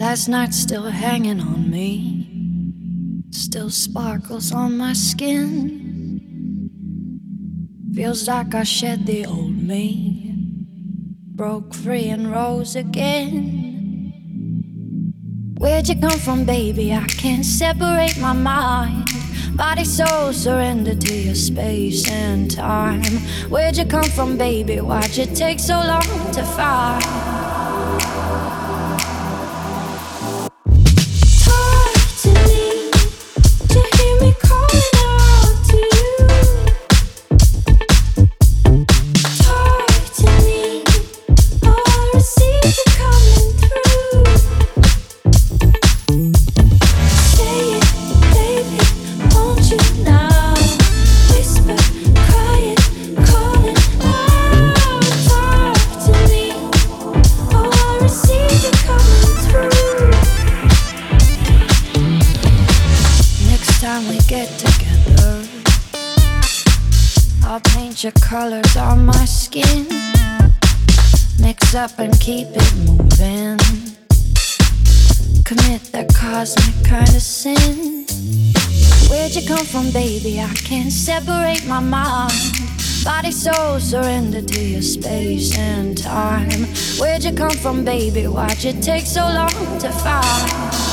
Last night still hanging on me, still sparkles on my skin. Feels like I shed the old me, broke free and rose again. Where'd you come from, baby? I can't separate my mind. Body, soul, surrender to your space and time. Where'd you come from, baby? Why'd you take so long to find? Space and time. Where'd you come from, baby? Why'd you take so long to find?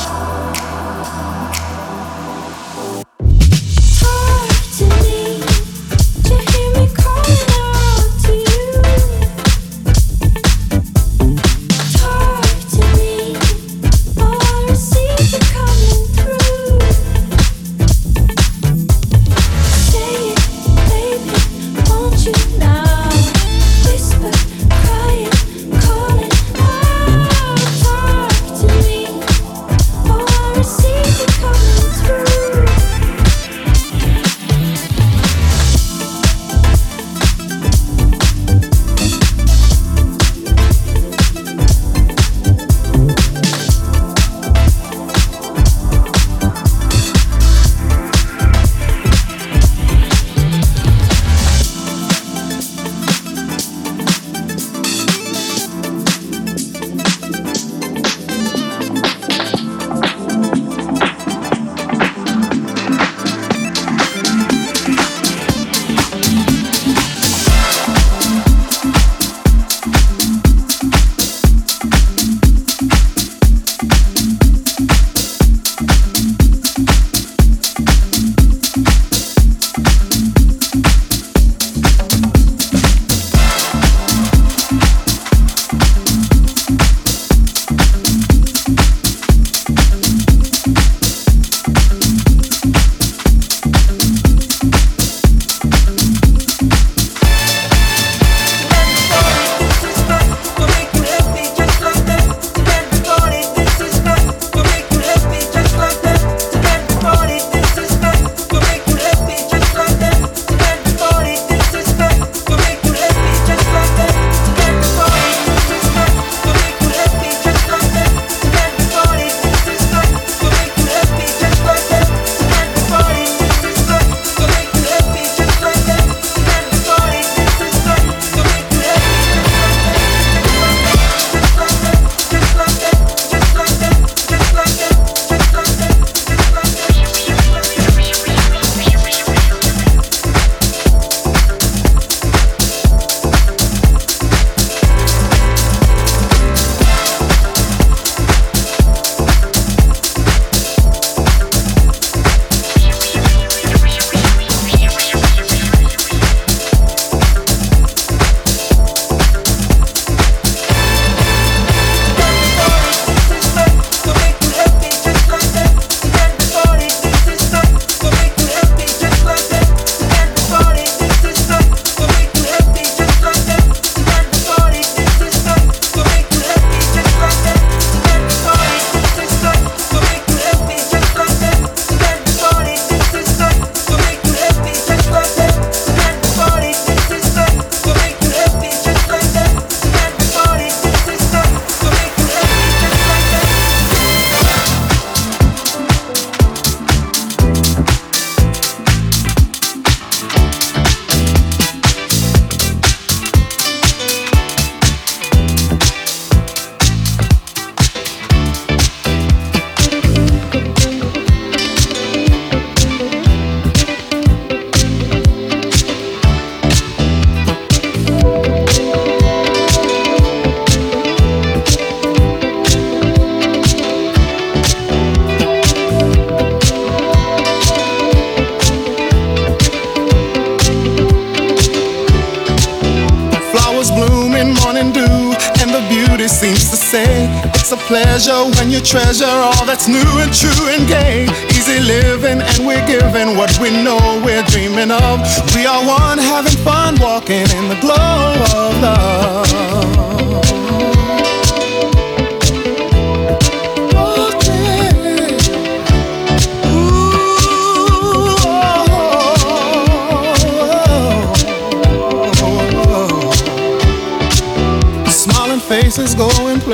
Treasure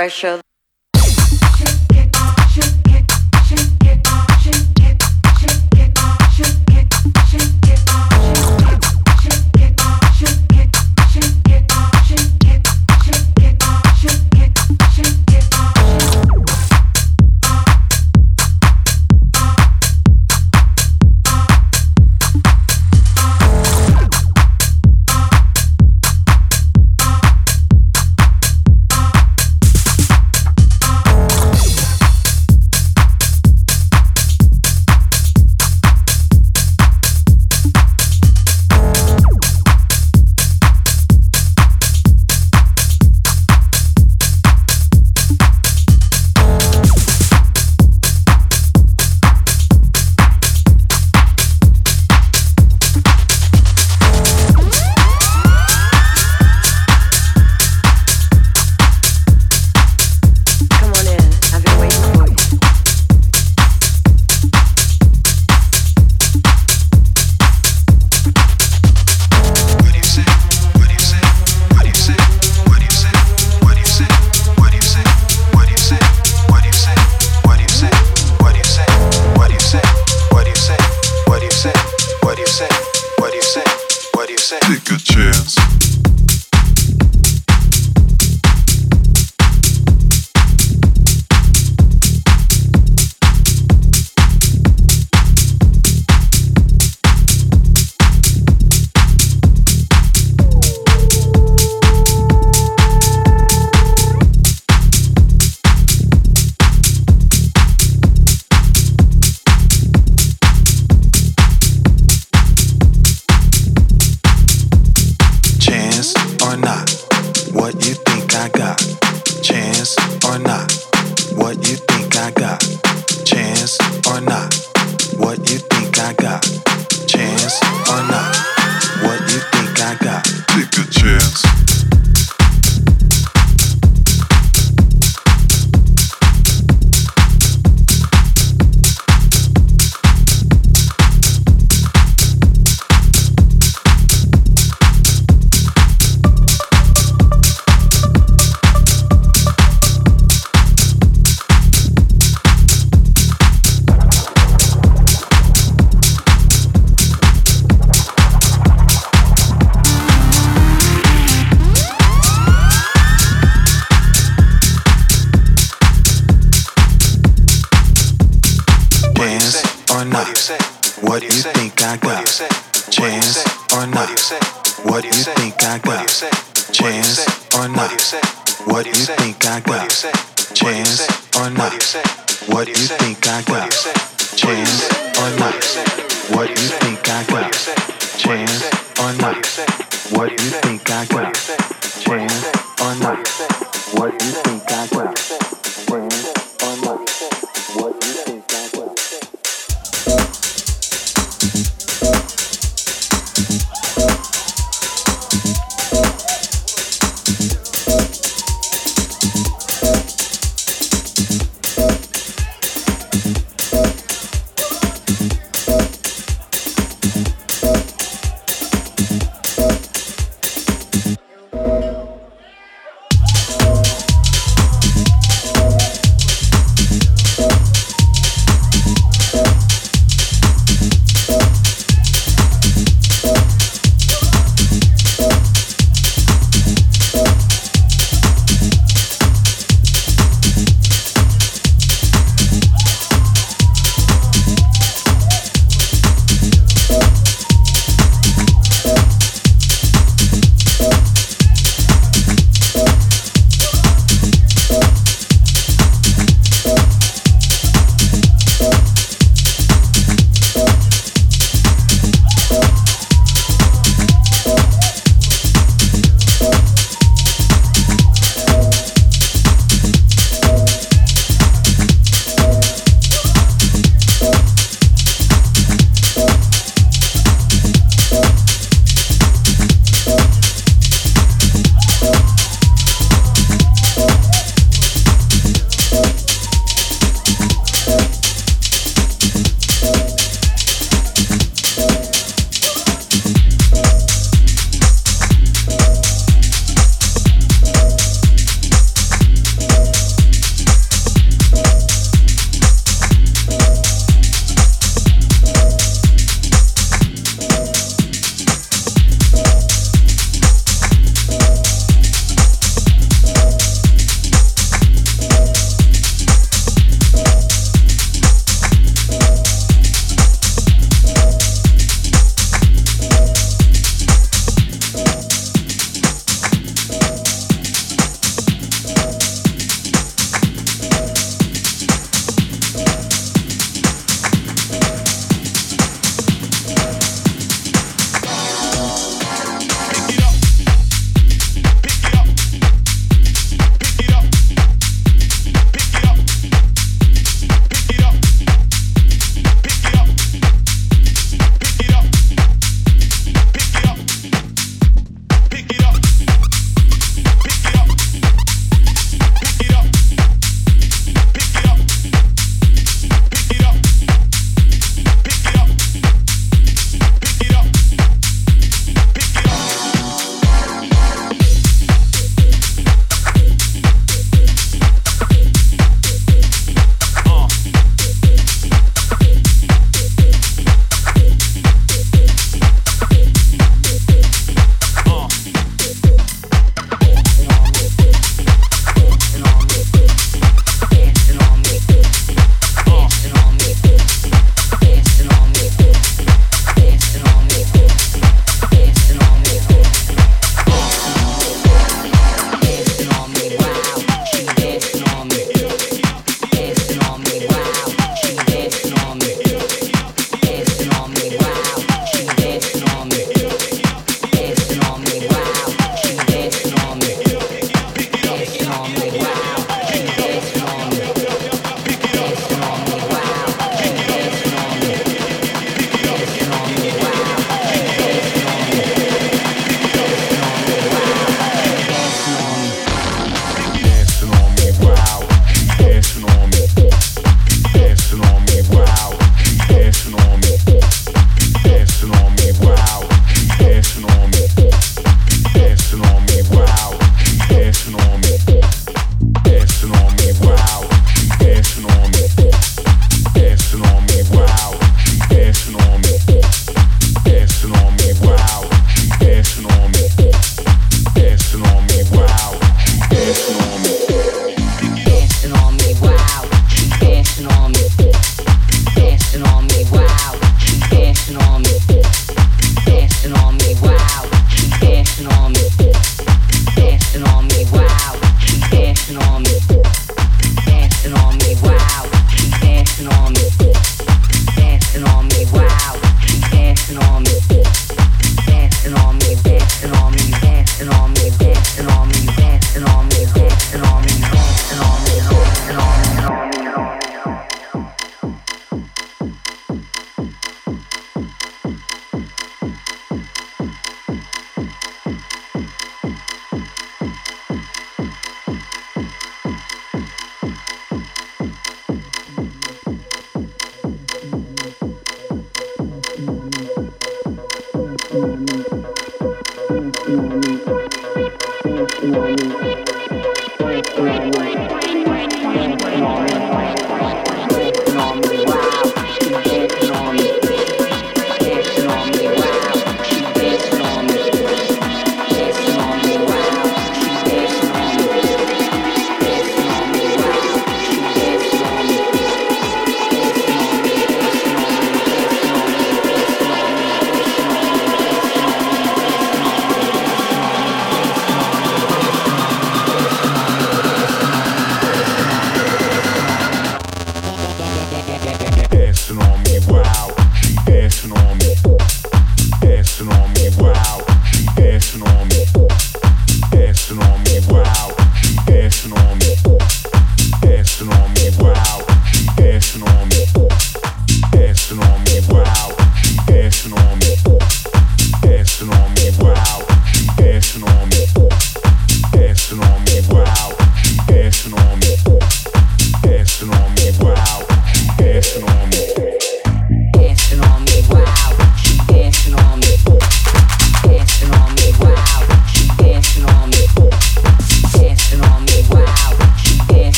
Pressure. What do you think I got? Chance or not, what do you think I got? Chance or not, what do you think I got? Chance or not, what do you think I got? Chance or not, what do you think I got?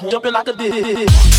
Disco, disco, disco.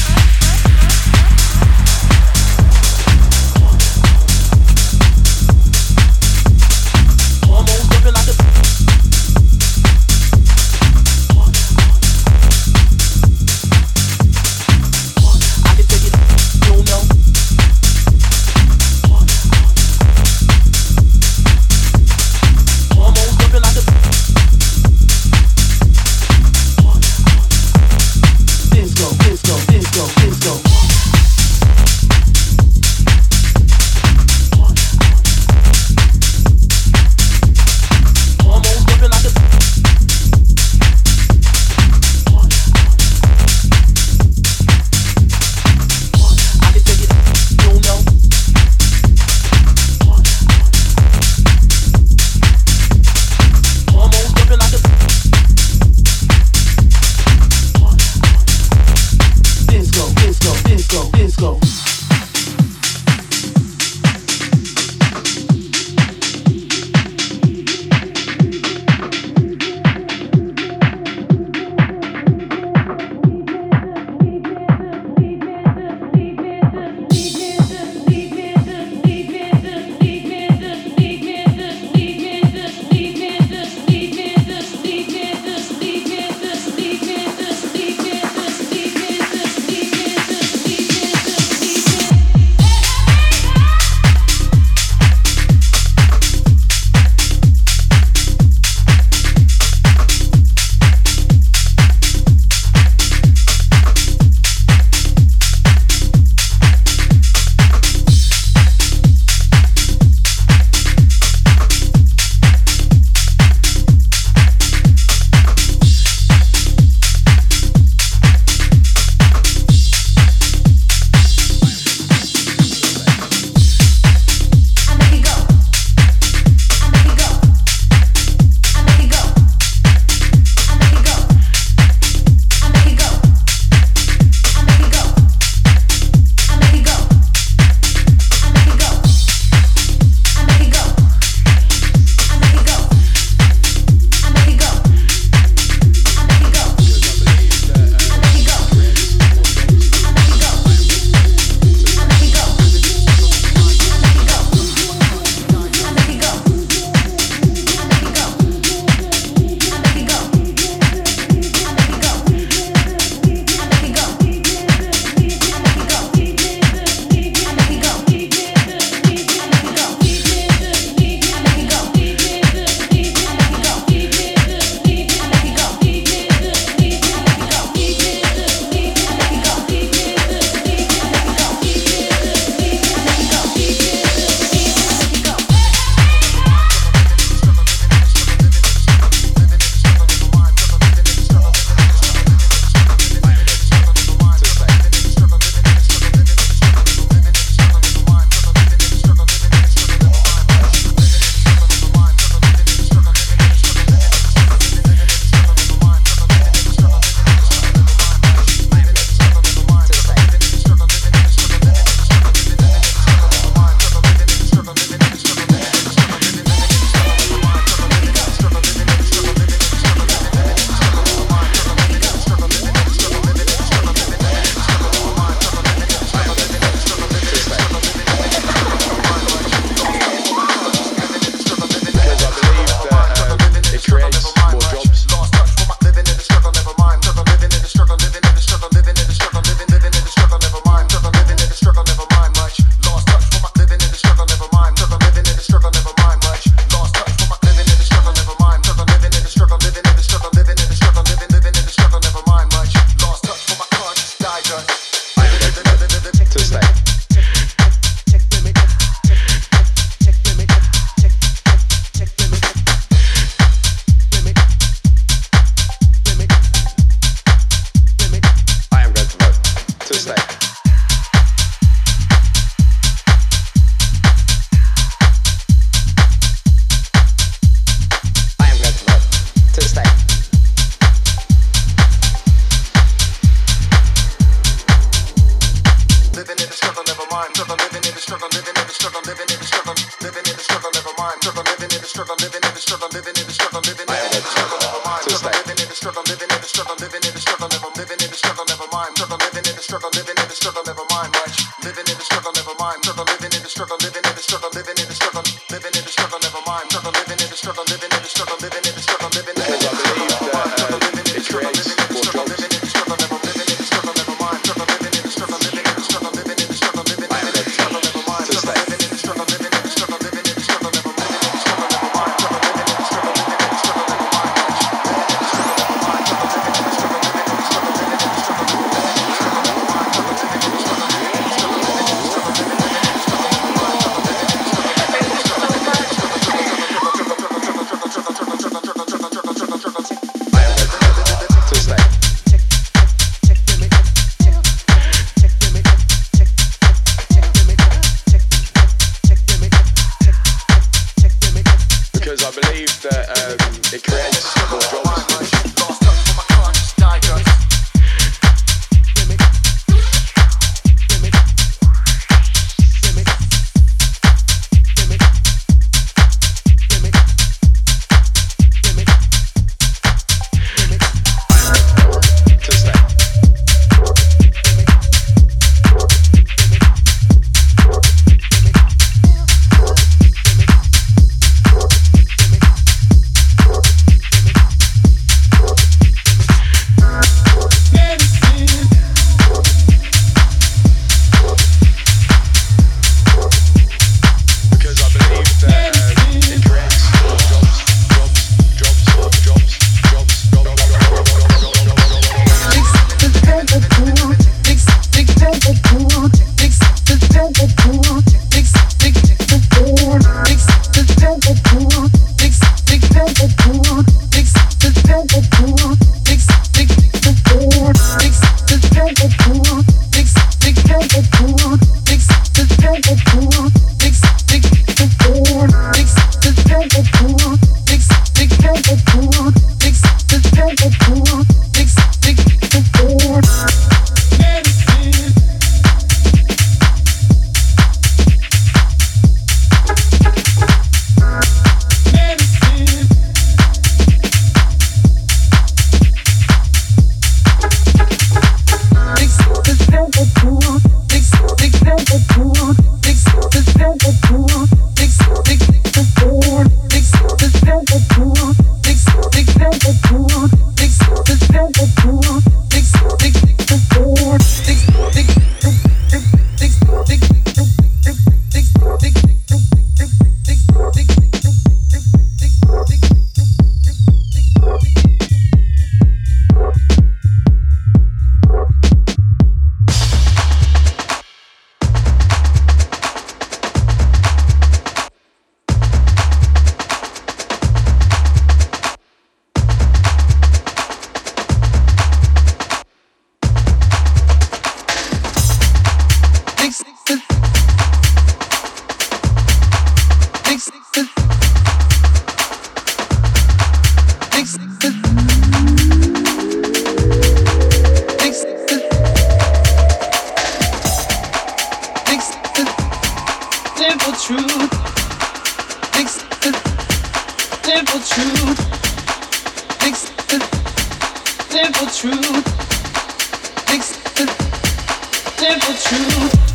Big